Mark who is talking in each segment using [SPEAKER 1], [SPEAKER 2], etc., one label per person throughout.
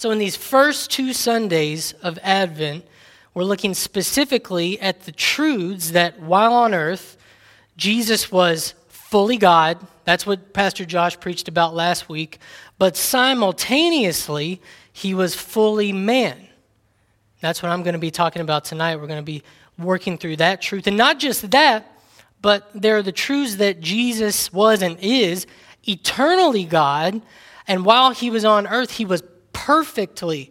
[SPEAKER 1] So, in these first two Sundays of Advent, we're looking specifically at the truths that while on earth, Jesus was fully God. That's what Pastor Josh preached about last week. But simultaneously, he was fully man. That's what I'm going to be talking about tonight. We're going to be working through that truth. And not just that, but there are the truths that Jesus was and is eternally God. And while he was on earth, he was perfectly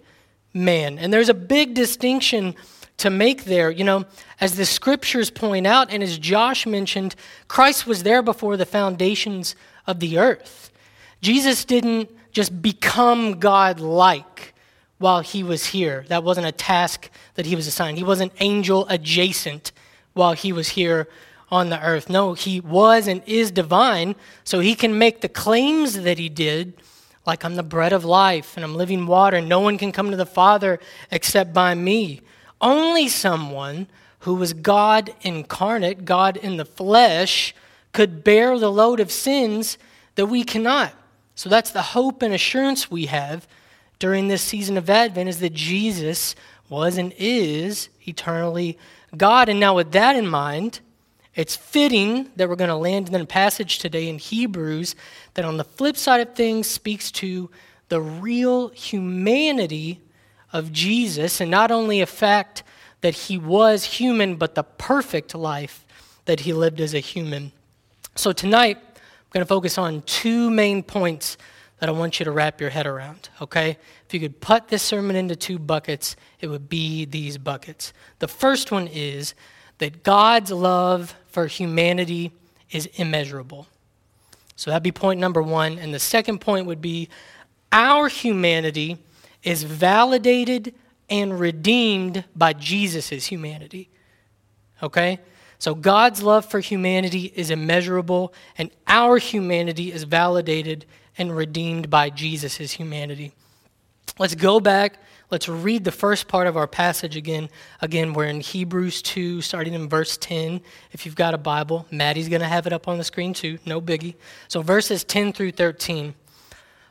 [SPEAKER 1] man. And there's a big distinction to make there. You know, as the scriptures point out, and as Josh mentioned, Christ was there before the foundations of the earth. Jesus didn't just become God like while he was here. That wasn't a task that he was assigned. He wasn't angel adjacent while he was here on the earth. No, he was and is divine, so he can make the claims that he did, like I'm the bread of life and I'm living water, no one can come to the Father except by me. Only someone who was God incarnate, God in the flesh, could bear the load of sins that we cannot. So that's the hope and assurance we have during this season of Advent is that Jesus was and is eternally God. And now, with that in mind, it's fitting that we're going to land in a passage today in Hebrews that, on the flip side of things, speaks to the real humanity of Jesus, and not only a fact that he was human, but the perfect life that he lived as a human. So, tonight, I'm going to focus on two main points that I want you to wrap your head around, okay? If you could put this sermon into two buckets, it would be these buckets. The first one is that God's love for humanity is immeasurable. So that'd be point number one. And the second point would be our humanity is validated and redeemed by Jesus' humanity. Okay? So God's love for humanity is immeasurable, and our humanity is validated and redeemed by Jesus' humanity. Let's go back Let's read the first part of our passage again. Again, we're in Hebrews 2, starting in verse 10. If you've got a Bible, Maddie's going to have it up on the screen too. No biggie. So, verses 10 through 13.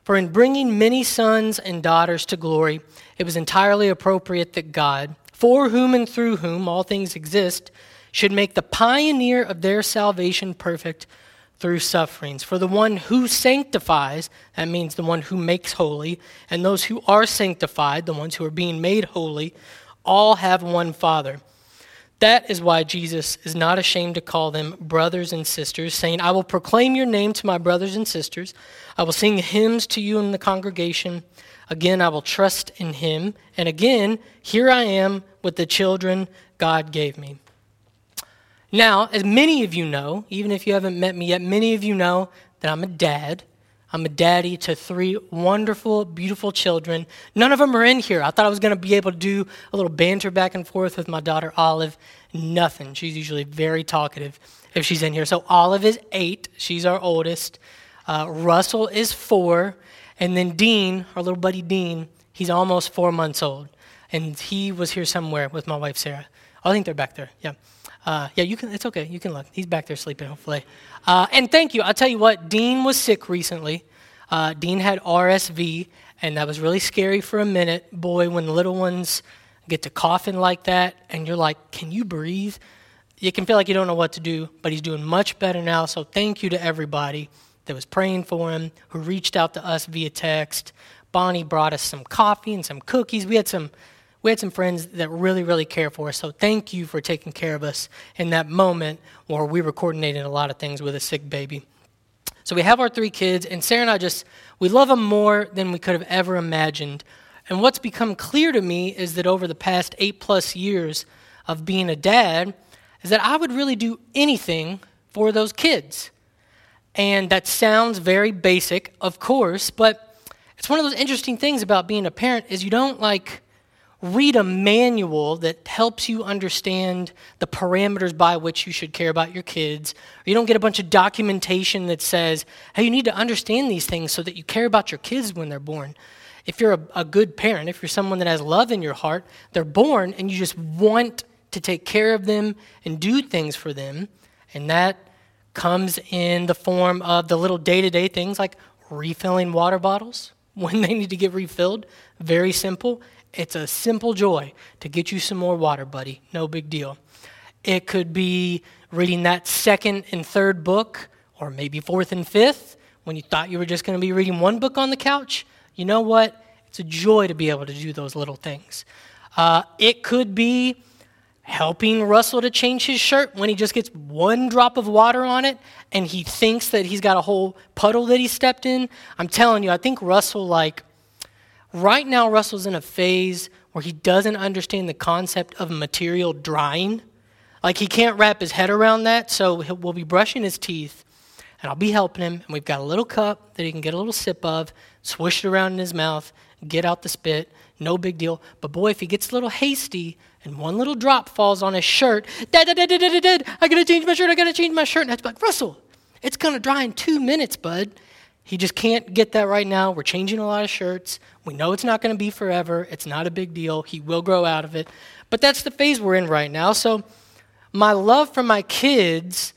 [SPEAKER 1] For in bringing many sons and daughters to glory, it was entirely appropriate that God, for whom and through whom all things exist, should make the pioneer of their salvation perfect through sufferings. For the one who sanctifies, that means the one who makes holy, and those who are sanctified, the ones who are being made holy, all have one Father. That is why Jesus is not ashamed to call them brothers and sisters, saying, I will proclaim your name to my brothers and sisters. I will sing hymns to you in the congregation. Again, I will trust in him. And again, here I am with the children God gave me. Now, as many of you know, even if you haven't met me yet, many of you know that I'm a dad. I'm a daddy to three wonderful, beautiful children. None of them are in here. I thought I was going to be able to do a little banter back and forth with my daughter Olive. Nothing. She's usually very talkative if she's in here. So Olive is eight. She's our oldest. Uh, Russell is four. And then Dean, our little buddy Dean, he's almost four months old. And he was here somewhere with my wife Sarah. I think they're back there. Yeah. Uh, yeah, you can. It's okay. You can look. He's back there sleeping, hopefully. Uh, and thank you. I'll tell you what. Dean was sick recently. Uh, Dean had RSV, and that was really scary for a minute. Boy, when little ones get to coughing like that, and you're like, "Can you breathe?" You can feel like you don't know what to do. But he's doing much better now. So thank you to everybody that was praying for him, who reached out to us via text. Bonnie brought us some coffee and some cookies. We had some we had some friends that really, really care for us. So thank you for taking care of us in that moment where we were coordinating a lot of things with a sick baby. So we have our three kids, and Sarah and I just, we love them more than we could have ever imagined. And what's become clear to me is that over the past eight plus years of being a dad, is that I would really do anything for those kids. And that sounds very basic, of course, but it's one of those interesting things about being a parent is you don't like read a manual that helps you understand the parameters by which you should care about your kids. Or you don't get a bunch of documentation that says, hey, you need to understand these things so that you care about your kids when they're born. If you're a, a good parent, if you're someone that has love in your heart, they're born and you just want to take care of them and do things for them. And that comes in the form of the little day to day things like refilling water bottles when they need to get refilled. Very simple. It's a simple joy to get you some more water, buddy. No big deal. It could be reading that second and third book, or maybe fourth and fifth, when you thought you were just going to be reading one book on the couch. You know what? It's a joy to be able to do those little things. Uh, it could be helping Russell to change his shirt when he just gets one drop of water on it and he thinks that he's got a whole puddle that he stepped in. I'm telling you, I think Russell, like, right now, Russell's in a phase where he doesn't understand the concept of material drying. Like, he can't wrap his head around that, so we'll be brushing his teeth and I'll be helping him. And we've got a little cup that he can get a little sip of, swish it around in his mouth, get out the spit. No big deal. But boy, if he gets a little hasty and one little drop falls on his shirt, dad, dad, dad, dad, dad, dad, I gotta change my shirt, I gotta change my shirt. And I have to be like, Russell, it's gonna dry in two minutes, bud. He just can't get that right now. We're changing a lot of shirts. We know it's not gonna be forever. It's not a big deal. He will grow out of it. But that's the phase we're in right now. So my love for my kids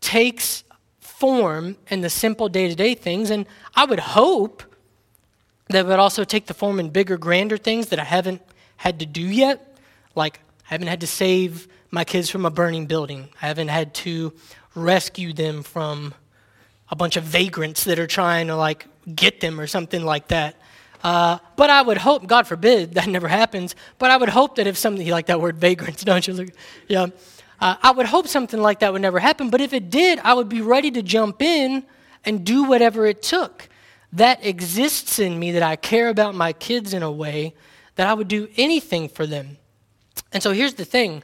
[SPEAKER 1] takes form in the simple day to day things. And I would hope that would also take the form in bigger, grander things that I haven't had to do yet. Like, I haven't had to save my kids from a burning building, I haven't had to rescue them from a bunch of vagrants that are trying to, like, get them or something like that. Uh, but I would hope, God forbid, that never happens. But I would hope that if something, you like that word vagrants, don't you? Yeah. Uh, I would hope something like that would never happen. But if it did, I would be ready to jump in and do whatever it took that exists in me that I care about my kids in a way that I would do anything for them. And so here's the thing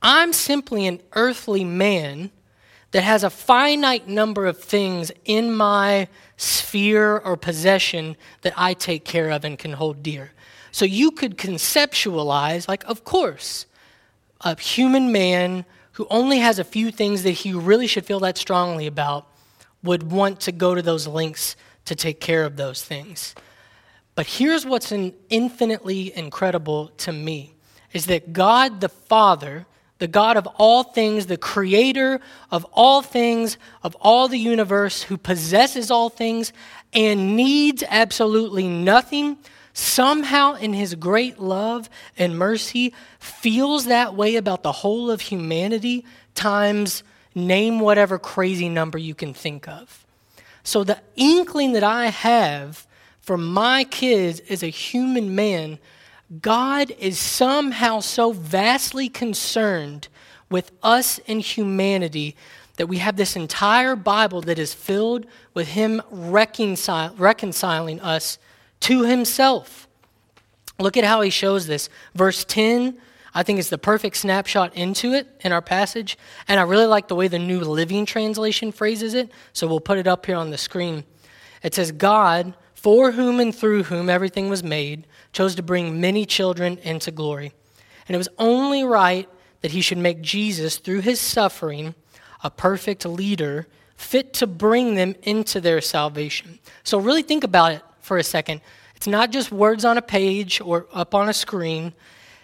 [SPEAKER 1] I'm simply an earthly man that has a finite number of things in my sphere or possession that I take care of and can hold dear. So you could conceptualize, like, of course, a human man who only has a few things that he really should feel that strongly about would want to go to those links to take care of those things. But here's what's infinitely incredible to me is that God the Father, the God of all things, the creator of all things, of all the universe, who possesses all things and needs absolutely nothing, somehow in his great love and mercy feels that way about the whole of humanity times name whatever crazy number you can think of. So the inkling that I have for my kids as a human man, God is somehow so vastly concerned with us and humanity that we have this entire Bible that is filled with Him reconcil- reconciling us to Himself. Look at how He shows this. Verse 10 I think is the perfect snapshot into it in our passage. And I really like the way the New Living Translation phrases it. So we'll put it up here on the screen. It says, God, for whom and through whom everything was made, chose to bring many children into glory. And it was only right that he should make Jesus, through his suffering, a perfect leader, fit to bring them into their salvation. So really think about it for a second. It's not just words on a page or up on a screen.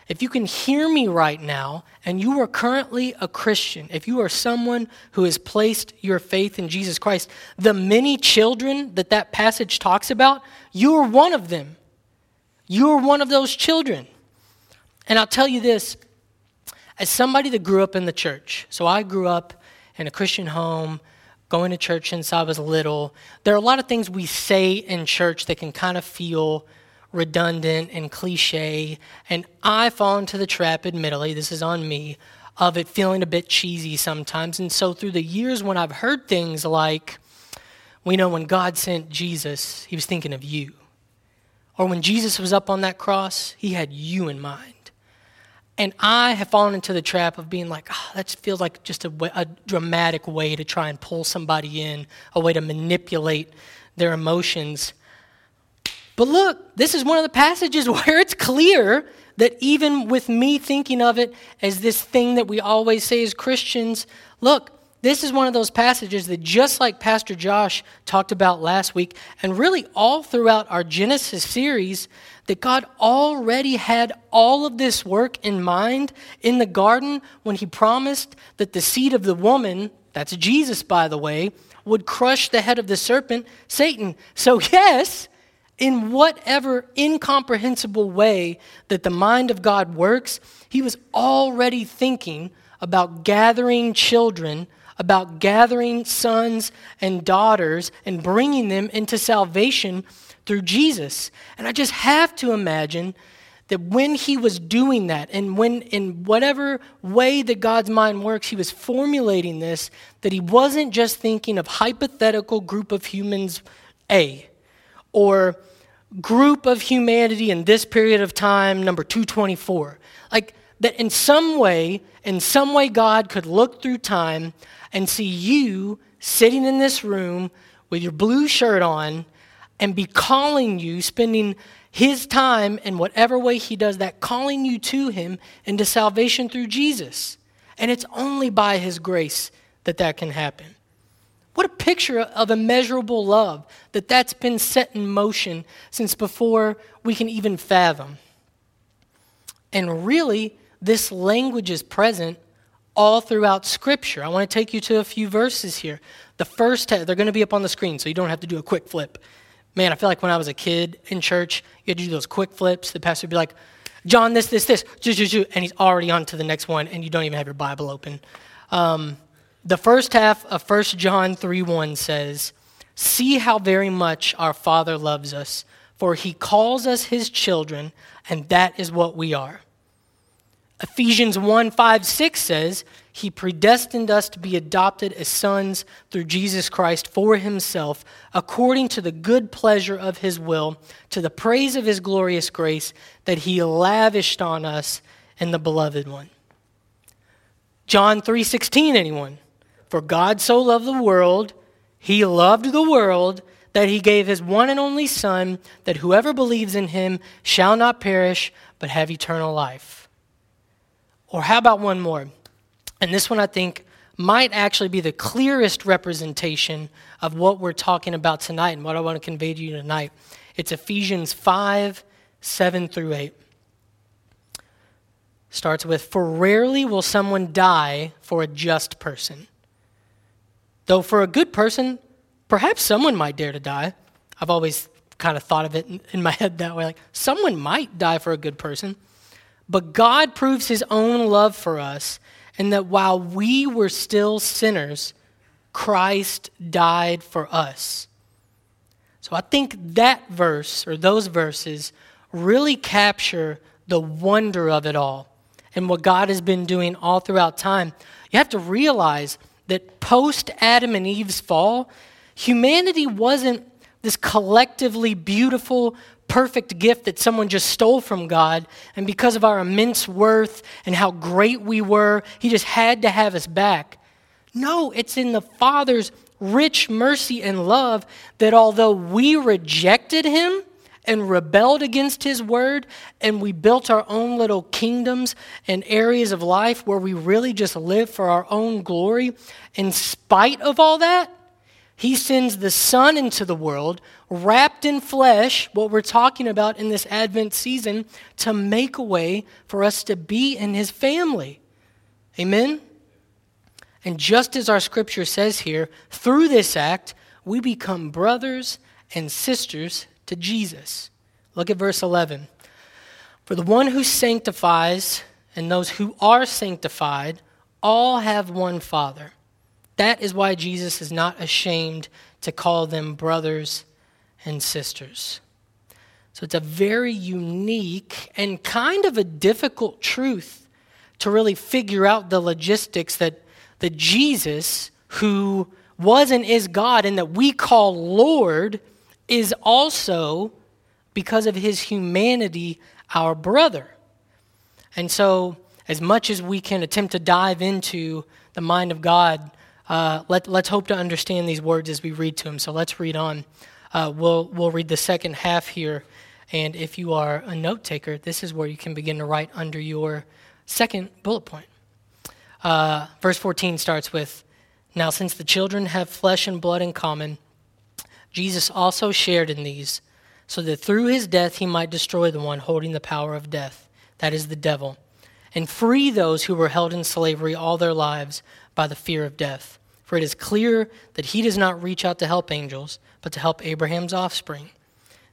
[SPEAKER 1] If you can hear me right now and you are currently a Christian, if you are someone who has placed your faith in Jesus Christ, the many children that that passage talks about, you are one of them. You are one of those children. And I'll tell you this as somebody that grew up in the church, so I grew up in a Christian home, going to church since I was little. There are a lot of things we say in church that can kind of feel redundant and cliche. And I fall into the trap, admittedly, this is on me, of it feeling a bit cheesy sometimes. And so through the years when I've heard things like, we know when God sent Jesus, he was thinking of you. Or when Jesus was up on that cross, he had you in mind. And I have fallen into the trap of being like, oh, that feels like just a, a dramatic way to try and pull somebody in, a way to manipulate their emotions. But look, this is one of the passages where it's clear that even with me thinking of it as this thing that we always say as Christians, look, this is one of those passages that just like Pastor Josh talked about last week, and really all throughout our Genesis series, that God already had all of this work in mind in the garden when he promised that the seed of the woman, that's Jesus, by the way, would crush the head of the serpent, Satan. So, yes, in whatever incomprehensible way that the mind of God works, he was already thinking about gathering children, about gathering sons and daughters, and bringing them into salvation through Jesus. And I just have to imagine that when he was doing that, and when in whatever way that God's mind works, he was formulating this, that he wasn't just thinking of hypothetical group of humans A, or group of humanity in this period of time, number 224. Like that in some way, in some way, God could look through time and see you sitting in this room with your blue shirt on and be calling you, spending his time in whatever way he does that, calling you to him into salvation through Jesus. And it's only by his grace that that can happen. What a picture of immeasurable love that that's been set in motion since before we can even fathom. And really, this language is present all throughout Scripture. I want to take you to a few verses here. The first, they're going to be up on the screen, so you don't have to do a quick flip. Man, I feel like when I was a kid in church, you had to do those quick flips. The pastor would be like, John, this, this, this, and he's already on to the next one, and you don't even have your Bible open. Um, the first half of 1 John 3 1 says, See how very much our Father loves us, for he calls us his children, and that is what we are. Ephesians 1 5 6 says, He predestined us to be adopted as sons through Jesus Christ for Himself, according to the good pleasure of His will, to the praise of His glorious grace that He lavished on us in the beloved one. John 3 16, anyone? For God so loved the world, He loved the world, that He gave His one and only Son, that whoever believes in Him shall not perish, but have eternal life. Or how about one more? And this one I think might actually be the clearest representation of what we're talking about tonight and what I want to convey to you tonight. It's Ephesians 5 7 through 8. Starts with For rarely will someone die for a just person. Though for a good person, perhaps someone might dare to die. I've always kind of thought of it in my head that way like, someone might die for a good person. But God proves his own love for us, and that while we were still sinners, Christ died for us. So I think that verse, or those verses, really capture the wonder of it all and what God has been doing all throughout time. You have to realize that post Adam and Eve's fall, humanity wasn't this collectively beautiful, perfect gift that someone just stole from God. And because of our immense worth and how great we were, He just had to have us back. No, it's in the Father's rich mercy and love that although we rejected Him, and rebelled against his word, and we built our own little kingdoms and areas of life where we really just live for our own glory, in spite of all that, he sends the Son into the world, wrapped in flesh, what we're talking about in this Advent season, to make a way for us to be in His family. Amen? And just as our scripture says here, through this act, we become brothers and sisters to Jesus. Look at verse 11. For the one who sanctifies and those who are sanctified all have one Father. That is why Jesus is not ashamed to call them brothers and sisters. So it's a very unique and kind of a difficult truth to really figure out the logistics that, that Jesus, who was and is God and that we call Lord, is also, because of his humanity, our brother. And so, as much as we can attempt to dive into the mind of God uh, let, let's hope to understand these words as we read to them. So let's read on. Uh, we'll, we'll read the second half here. And if you are a note taker, this is where you can begin to write under your second bullet point. Uh, verse 14 starts with Now, since the children have flesh and blood in common, Jesus also shared in these, so that through his death he might destroy the one holding the power of death, that is the devil, and free those who were held in slavery all their lives by the fear of death. For it is clear that he does not reach out to help angels, but to help Abraham's offspring.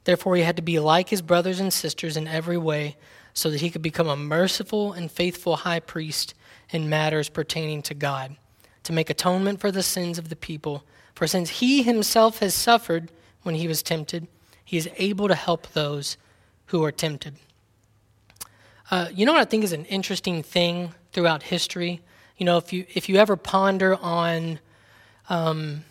[SPEAKER 1] Therefore, he had to be like his brothers and sisters in every way, so that he could become a merciful and faithful high priest in matters pertaining to God, to make atonement for the sins of the people. For since he himself has suffered when he was tempted, he is able to help those who are tempted. Uh, you know what I think is an interesting thing throughout history? You know, if you, if you ever ponder on um,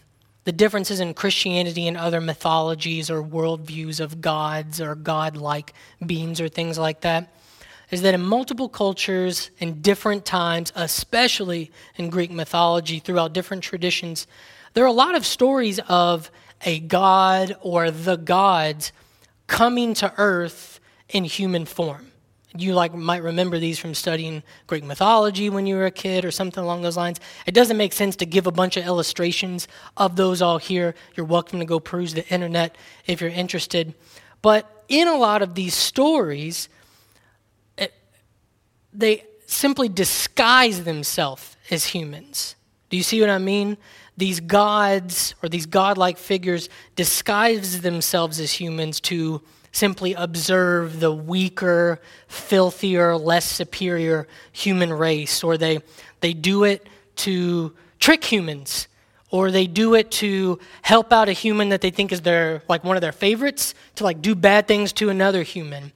[SPEAKER 1] the differences in Christianity and other mythologies or worldviews of gods or god-like beings or things like that is that in multiple cultures and different times, especially in Greek mythology throughout different traditions, there are a lot of stories of a god or the gods coming to earth in human form you like might remember these from studying Greek mythology when you were a kid or something along those lines. It doesn't make sense to give a bunch of illustrations of those all here. You're welcome to go peruse the internet if you're interested. But in a lot of these stories, it, they simply disguise themselves as humans. Do you see what I mean? These gods or these godlike figures disguise themselves as humans to simply observe the weaker, filthier, less superior human race, or they, they do it to trick humans, or they do it to help out a human that they think is their like one of their favorites, to like do bad things to another human.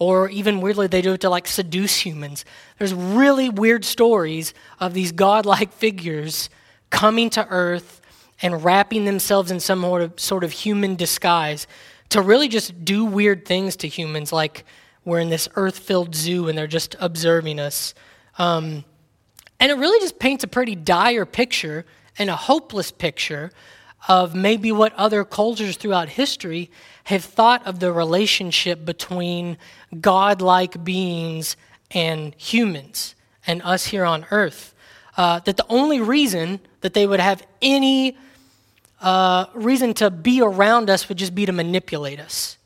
[SPEAKER 1] Or even weirdly, they do it to like seduce humans. There's really weird stories of these godlike figures coming to earth and wrapping themselves in some sort of, sort of human disguise to really just do weird things to humans, like we're in this earth filled zoo and they're just observing us. Um, and it really just paints a pretty dire picture and a hopeless picture of maybe what other cultures throughout history have thought of the relationship between godlike beings and humans and us here on earth. Uh, that the only reason that they would have any uh, reason to be around us would just be to manipulate us.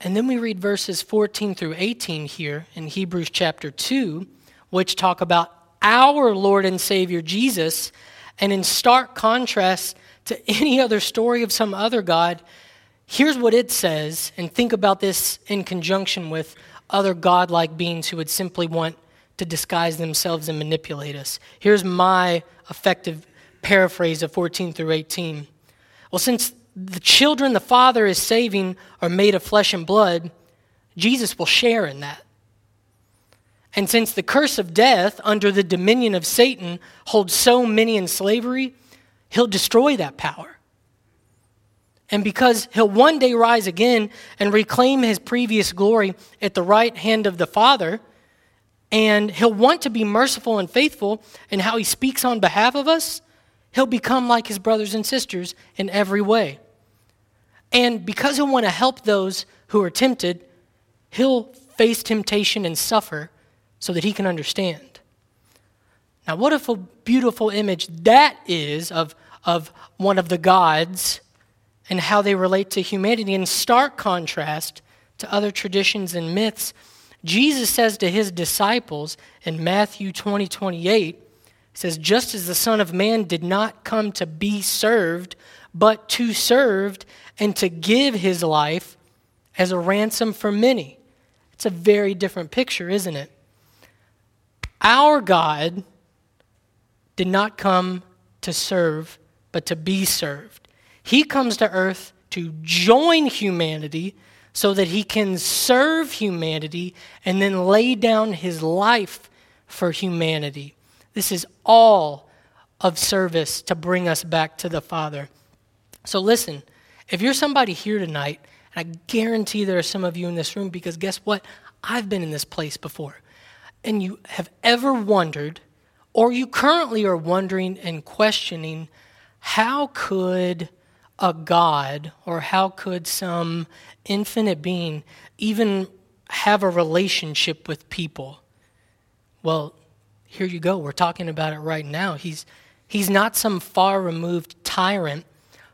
[SPEAKER 1] And then we read verses 14 through 18 here in Hebrews chapter 2, which talk about our Lord and Savior Jesus. And in stark contrast to any other story of some other God, here's what it says. And think about this in conjunction with other godlike beings who would simply want to disguise themselves and manipulate us. Here's my effective paraphrase of 14 through 18. Well, since the children the Father is saving are made of flesh and blood, Jesus will share in that. And since the curse of death under the dominion of Satan holds so many in slavery, he'll destroy that power. And because he'll one day rise again and reclaim his previous glory at the right hand of the Father, and he'll want to be merciful and faithful in how he speaks on behalf of us, He'll become like his brothers and sisters in every way. And because he'll want to help those who are tempted, he'll face temptation and suffer so that he can understand. Now, what a beautiful image that is of, of one of the gods and how they relate to humanity in stark contrast to other traditions and myths. Jesus says to his disciples in Matthew 20 28, says, Just as the Son of Man did not come to be served, but to serve and to give his life as a ransom for many. It's a very different picture, isn't it? Our God did not come to serve, but to be served. He comes to earth to join humanity so that he can serve humanity and then lay down his life for humanity. This is all of service to bring us back to the Father. So listen, if you're somebody here tonight, and I guarantee there are some of you in this room because guess what? I've been in this place before. And you have ever wondered, or you currently are wondering and questioning, how could a God or how could some infinite being even have a relationship with people? Well, here you go. We're talking about it right now. He's, he's not some far removed tyrant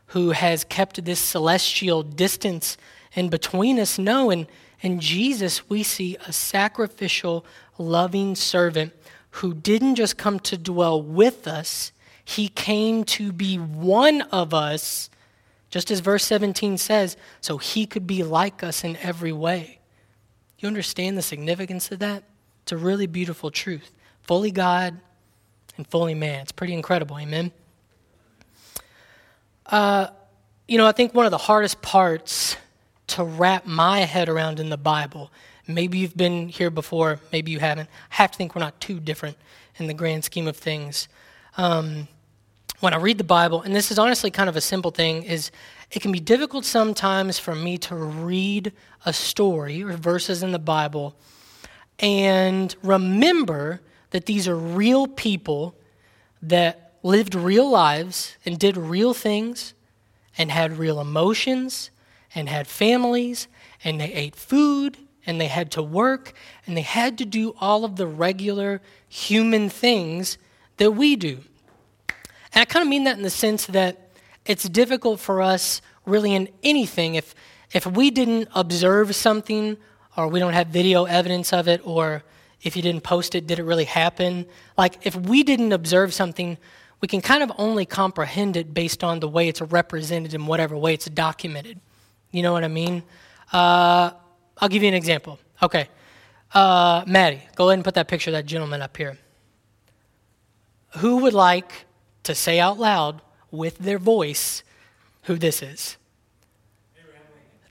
[SPEAKER 1] who has kept this celestial distance in between us. No, in, in Jesus, we see a sacrificial, loving servant who didn't just come to dwell with us, he came to be one of us just as verse 17 says, so he could be like us in every way. You understand the significance of that? It's a really beautiful truth. Fully God and fully man. It's pretty incredible. Amen. Uh, you know, I think one of the hardest parts to wrap my head around in the Bible, maybe you've been here before, maybe you haven't. I have to think we're not too different in the grand scheme of things. Um, when I read the Bible, and this is honestly kind of a simple thing, is it can be difficult sometimes for me to read a story or verses in the Bible and remember that these are real people that lived real lives and did real things and had real emotions and had families and they ate food and they had to work and they had to do all of the regular human things that we do. And I kind of mean that in the sense that it's difficult for us, really, in anything, if, if we didn't observe something or we don't have video evidence of it, or if you didn't post it, did it really happen? Like, if we didn't observe something, we can kind of only comprehend it based on the way it's represented in whatever way it's documented. You know what I mean? Uh, I'll give you an example. Okay. Uh, Maddie, go ahead and put that picture of that gentleman up here. Who would like to say out loud with their voice who this is.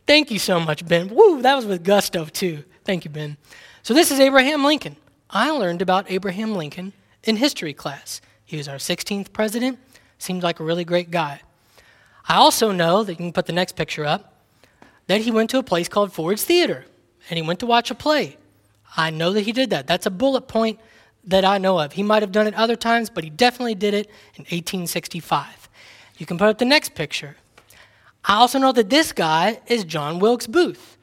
[SPEAKER 1] Thank you so much, Ben. Woo, that was with gusto, too. Thank you, Ben. So, this is Abraham Lincoln. I learned about Abraham Lincoln in history class. He was our 16th president. Seemed like a really great guy. I also know that you can put the next picture up that he went to a place called Ford's Theater and he went to watch a play. I know that he did that. That's a bullet point that I know of. He might have done it other times, but he definitely did it in 1865. You can put up the next picture. I also know that this guy is John Wilkes Booth,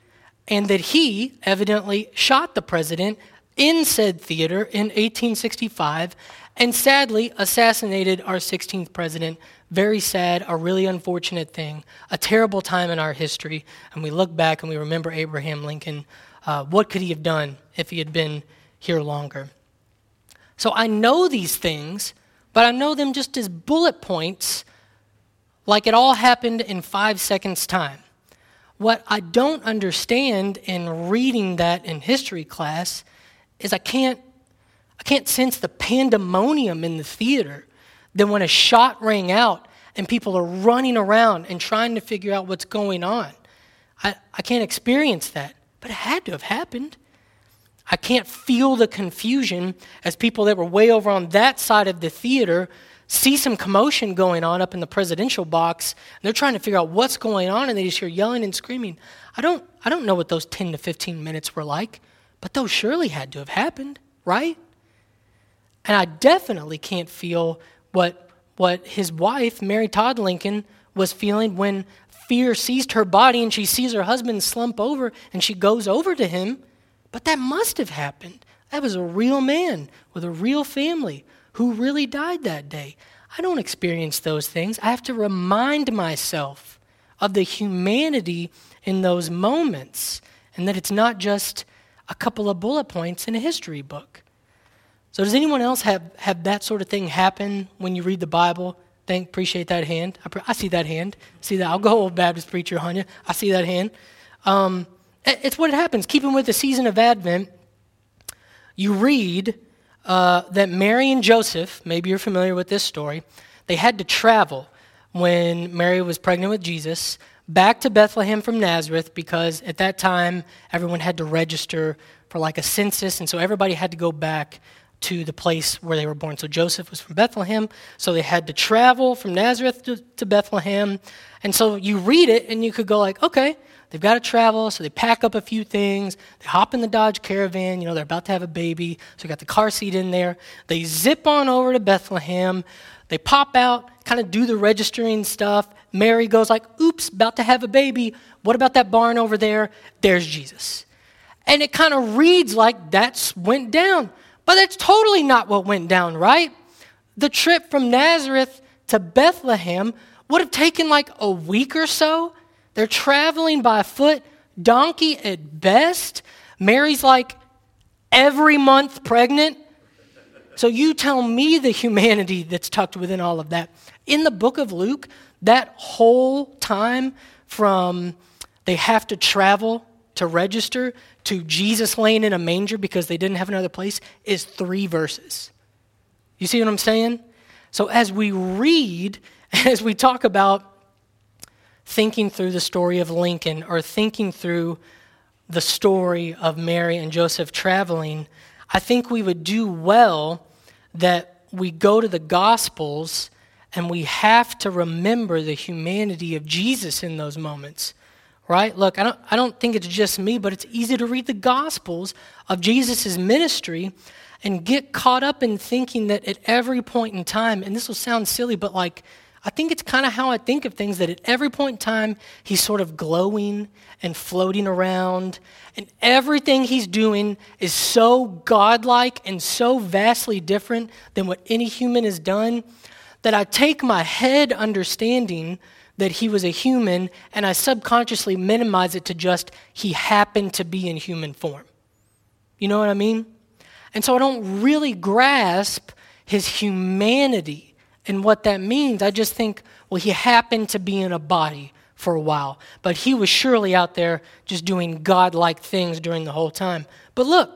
[SPEAKER 1] and that he evidently shot the president in said theater in 1865 and sadly assassinated our 16th president. Very sad, a really unfortunate thing, a terrible time in our history. And we look back and we remember Abraham Lincoln. Uh, what could he have done if he had been here longer? So I know these things, but I know them just as bullet points, like it all happened in five seconds' time. What I don't understand in reading that in history class is I can't, I can't sense the pandemonium in the theater that when a shot rang out and people are running around and trying to figure out what's going on. I, I can't experience that, but it had to have happened. I can't feel the confusion as people that were way over on that side of the theater see some commotion going on up in the presidential box and they're trying to figure out what's going on and they just hear yelling and screaming. I don't I don't know what those 10 to 15 minutes were like, but those surely had to have happened, right? And I definitely can't feel what what his wife, Mary Todd Lincoln, was feeling when fear seized her body and she sees her husband slump over and she goes over to him but that must have happened. That was a real man with a real family who really died that day. I don't experience those things. I have to remind myself of the humanity in those moments and that it's not just a couple of bullet points in a history book. So, does anyone else have, have that sort of thing happen when you read the Bible? Thank, appreciate that hand. I, I see that hand. See that? I'll go, old Baptist preacher, Hanya. I see that hand. Um, it's what happens. Keeping with the season of Advent, you read uh, that Mary and Joseph, maybe you're familiar with this story, they had to travel when Mary was pregnant with Jesus back to Bethlehem from Nazareth because at that time everyone had to register for like a census, and so everybody had to go back to the place where they were born. So Joseph was from Bethlehem, so they had to travel from Nazareth to, to Bethlehem. And so you read it and you could go like, okay, They've got to travel, so they pack up a few things. They hop in the Dodge Caravan. You know, they're about to have a baby, so they got the car seat in there. They zip on over to Bethlehem. They pop out, kind of do the registering stuff. Mary goes like, "Oops, about to have a baby. What about that barn over there? There's Jesus." And it kind of reads like that's went down, but that's totally not what went down, right? The trip from Nazareth to Bethlehem would have taken like a week or so they're traveling by foot, donkey at best. Mary's like every month pregnant. So you tell me the humanity that's tucked within all of that. In the book of Luke, That whole time from they have to travel to register to Jesus laying in a manger because they didn't have another place is three verses. You see what I'm saying? So as we read, as we talk about thinking through the story of Lincoln or thinking through the story of Mary and Joseph traveling, I think we would do well that we go to the Gospels and we have to remember the humanity of Jesus in those moments. Right? Look, I don't, I don't think it's just me, but it's easy to read the Gospels of Jesus' ministry and get caught up in thinking that at every point in time, and this will sound silly, but like I think it's kind of how I think of things that at every point in time, he's sort of glowing and floating around, and everything he's doing is so godlike and so vastly different than what any human has done that I take my head understanding that he was a human and I subconsciously minimize it to just he happened to be in human form. You know what I mean? And so I don't really grasp his humanity and what that means. I just think, well, he happened to be in a body for a while, but he was surely out there just doing godlike things during the whole time. But look,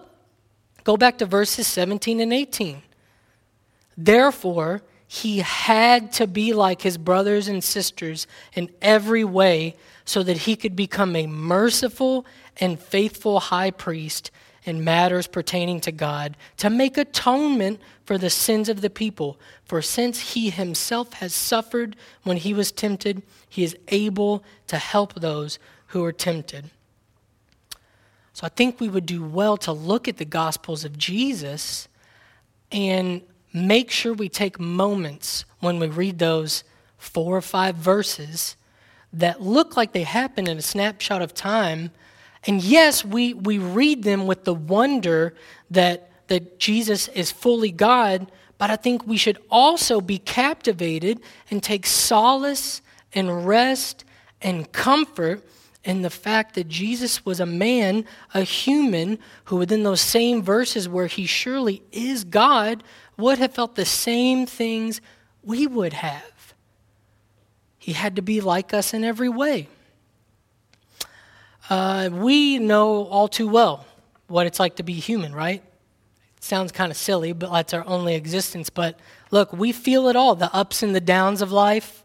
[SPEAKER 1] go back to verses 17 and 18. Therefore, he had to be like his brothers and sisters in every way so that he could become a merciful and faithful high priest in matters pertaining to God to make atonement for the sins of the people. For since he himself has suffered when he was tempted, he is able to help those who are tempted. So I think we would do well to look at the Gospels of Jesus and make sure we take moments when we read those four or five verses that look like they happen in a snapshot of time and yes, we, we read them with the wonder that, that Jesus is fully God, but I think we should also be captivated and take solace and rest and comfort in the fact that Jesus was a man, a human, who within those same verses where he surely is God, would have felt the same things we would have. He had to be like us in every way. Uh, we know all too well what it's like to be human, right? It sounds kind of silly, but that's our only existence. But look, we feel it all the ups and the downs of life,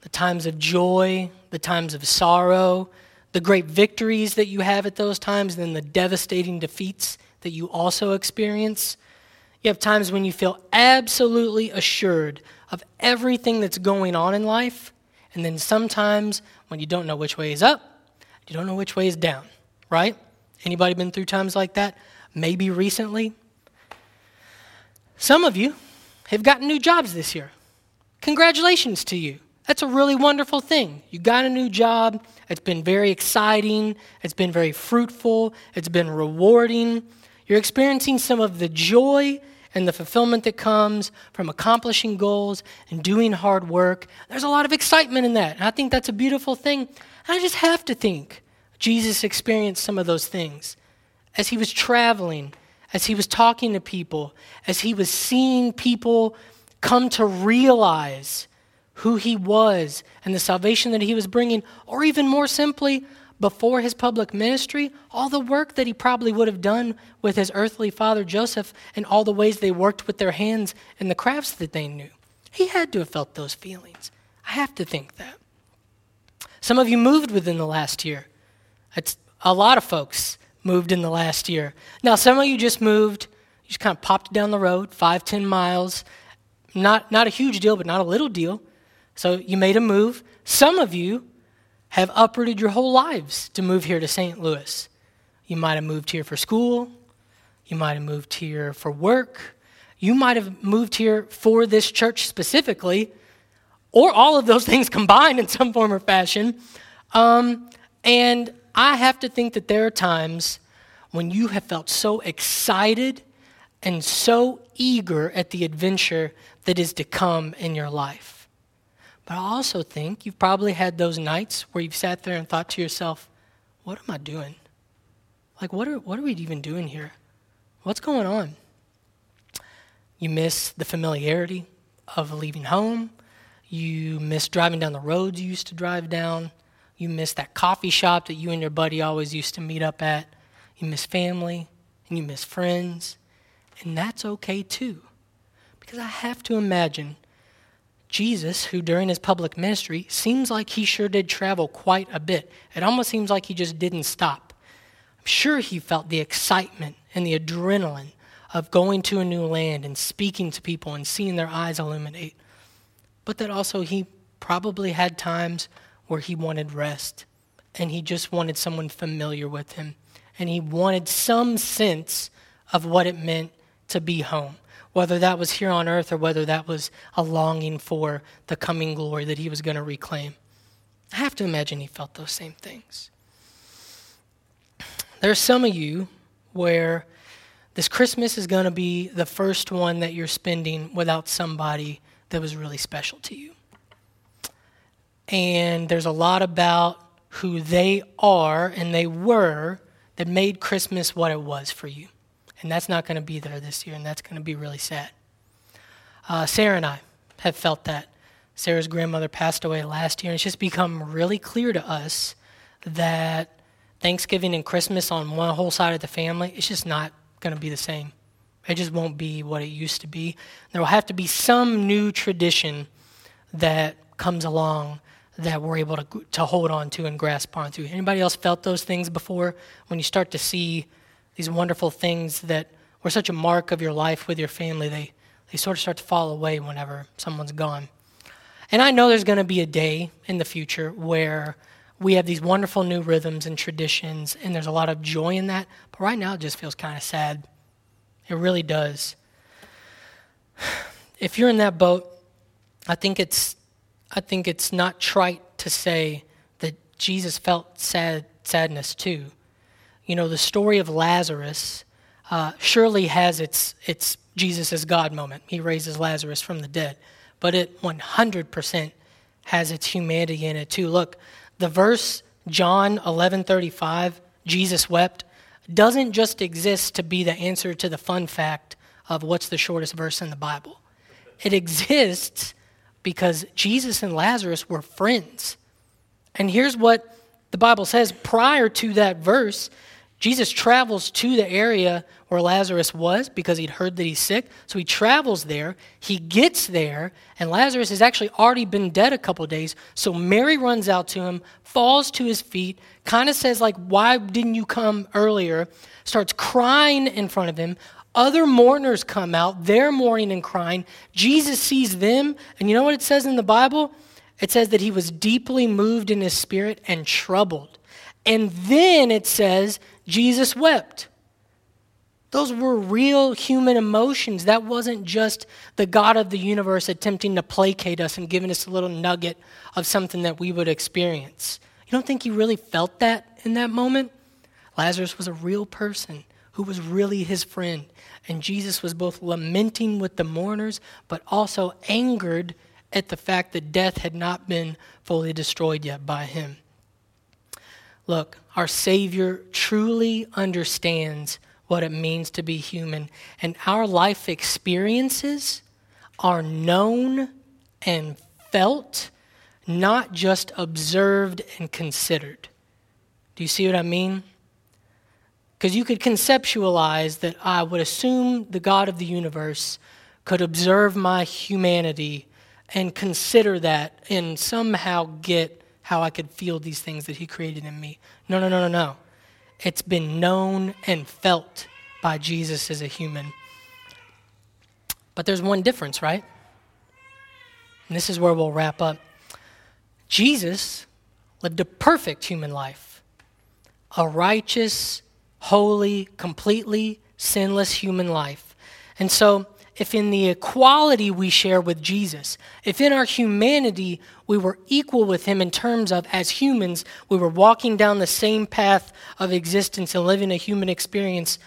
[SPEAKER 1] the times of joy, the times of sorrow, the great victories that you have at those times, and then the devastating defeats that you also experience. You have times when you feel absolutely assured of everything that's going on in life, and then sometimes when you don't know which way is up you don't know which way is down, right? Anybody been through times like that? Maybe recently. Some of you have gotten new jobs this year. Congratulations to you. That's a really wonderful thing. You got a new job. It's been very exciting. It's been very fruitful. It's been rewarding. You're experiencing some of the joy and the fulfillment that comes from accomplishing goals and doing hard work. There's a lot of excitement in that. And I think that's a beautiful thing. I just have to think Jesus experienced some of those things as he was traveling, as he was talking to people, as he was seeing people come to realize who he was and the salvation that he was bringing, or even more simply, before his public ministry, all the work that he probably would have done with his earthly father Joseph and all the ways they worked with their hands and the crafts that they knew. He had to have felt those feelings. I have to think that. Some of you moved within the last year. It's a lot of folks moved in the last year. Now, some of you just moved, you just kind of popped down the road, five, ten miles. Not, not a huge deal, but not a little deal. So you made a move. Some of you have uprooted your whole lives to move here to St. Louis. You might have moved here for school. You might have moved here for work. You might have moved here for this church specifically or all of those things combined in some form or fashion. Um, and I have to think that there are times when you have felt so excited and so eager at the adventure that is to come in your life. But I also think you've probably had those nights where you've sat there and thought to yourself, what am I doing? Like, what are, what are we even doing here? What's going on? You miss the familiarity of leaving home. You miss driving down the roads you used to drive down. You miss that coffee shop that you and your buddy always used to meet up at. You miss family and you miss friends. And that's okay too. Because I have to imagine Jesus, who during his public ministry seems like he sure did travel quite a bit. It almost seems like he just didn't stop. I'm sure he felt the excitement and the adrenaline of going to a new land and speaking to people and seeing their eyes illuminate. But that also he probably had times where he wanted rest and he just wanted someone familiar with him and he wanted some sense of what it meant to be home whether that was here on earth or whether that was a longing for the coming glory that he was going to reclaim. I have to imagine he felt those same things. There's some of you where this Christmas is going to be the first one that you're spending without somebody that was really special to you. And there's a lot about who they are and they were that made Christmas what it was for you. And that's not going to be there this year, and that's going to be really sad. Uh, Sarah and I have felt that. Sarah's grandmother passed away last year, and it's just become really clear to us that Thanksgiving and Christmas on one whole side of the family, it's just not going to be the same. It just won't be what it used to be. There will have to be some new tradition that comes along that we're able to, to hold on to and grasp onto. Anybody else felt those things before? When you start to see these wonderful things that were such a mark of your life with your family, they, they sort of start to fall away whenever someone's gone. And I know there's going to be a day in the future where we have these wonderful new rhythms and traditions, and there's a lot of joy in that. But right now, it just feels kind of sad. It really does. If you're in that boat, I think it's, I think it's not trite to say that Jesus felt sad, sadness too you know, the story of Lazarus uh, surely has its, its Jesus as God moment. He raises Lazarus from the dead. But it 100% has its humanity in it too. Look, the verse John 11:35, Jesus wept, doesn't just exist to be the answer to the fun fact of what's the shortest verse in the Bible. It exists because Jesus and Lazarus were friends. And here's what the Bible says prior to that verse Jesus travels to the area where Lazarus was because he'd heard that he's sick. So he travels there. He gets there, and Lazarus has actually already been dead a couple days. So Mary runs out to him, falls to his feet, kind of says, like, why didn't you come earlier? Starts crying in front of him. Other mourners come out. They're mourning and crying. Jesus sees them, and you know what it says in the Bible? It says that he was deeply moved in his spirit and troubled. And then it says Jesus wept. Those were real human emotions. That wasn't just the God of the universe attempting to placate us and giving us a little nugget of something that we would experience. You don't think he really felt that in that moment? Lazarus was a real person who was really his friend. And Jesus was both lamenting with the mourners, but also angered at the fact that death had not been fully destroyed yet by him. Look, our Savior truly understands what it means to be human, and our life experiences are known and felt, not just observed and considered. Do you see what I mean? Because you could conceptualize that I would assume the God of the universe could observe my humanity and consider that and somehow get how I could feel these things that He created in me. No, no, no, no, no. It's been known and felt by Jesus as a human. But there's one difference, right? And this is where we'll wrap up. Jesus lived a perfect human life, a righteous, holy, completely sinless human life. And so if in the equality we share with Jesus, if in our humanity we were equal with him in terms of, as humans, we were walking down the same path of existence and living a human experience,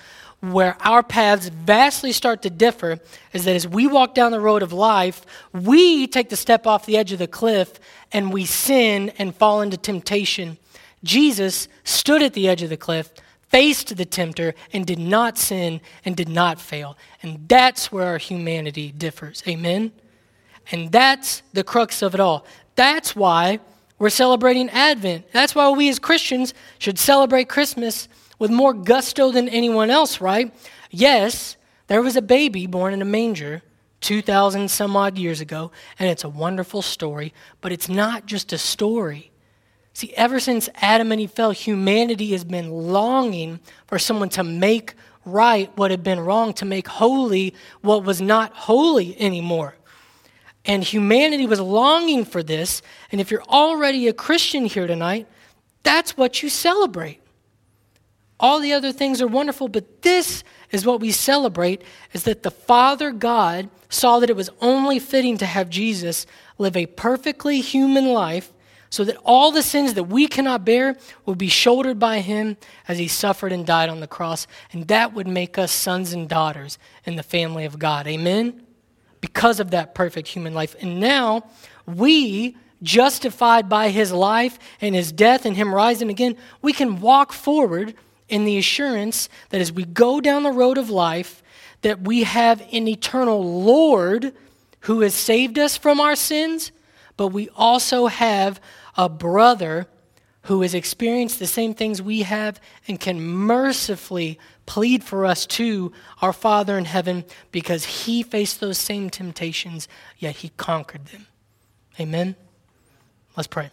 [SPEAKER 1] where our paths vastly start to differ is that as we walk down the road of life, we take the step off the edge of the cliff and we sin and fall into temptation. Jesus stood at the edge of the cliff faced the tempter and did not sin and did not fail. And that's where our humanity differs. Amen? And that's the crux of it all. That's why we're celebrating Advent. That's why we as Christians should celebrate Christmas with more gusto than anyone else, right? Yes, there was a baby born in a manger 2,000 some odd years ago, and it's a wonderful story, but it's not just a story. See, ever since Adam and Eve fell, humanity has been longing for someone to make right what had been wrong, to make holy what was not holy anymore. And humanity was longing for this. And if you're already a Christian here tonight, that's what you celebrate. All the other things are wonderful, but this is what we celebrate is that the Father God saw that it was only fitting to have Jesus live a perfectly human life so that all the sins that we cannot bear would be shouldered by him as he suffered and died on the cross. And that would make us sons and daughters in the family of God. Amen? Because of that perfect human life. And now we, justified by his life and his death and him rising again, we can walk forward in the assurance that as we go down the road of life, that we have an eternal Lord who has saved us from our sins, but we also have a brother who has experienced the same things we have and can mercifully plead for us to our Father in heaven because he faced those same temptations, yet he conquered them. Amen? Let's pray.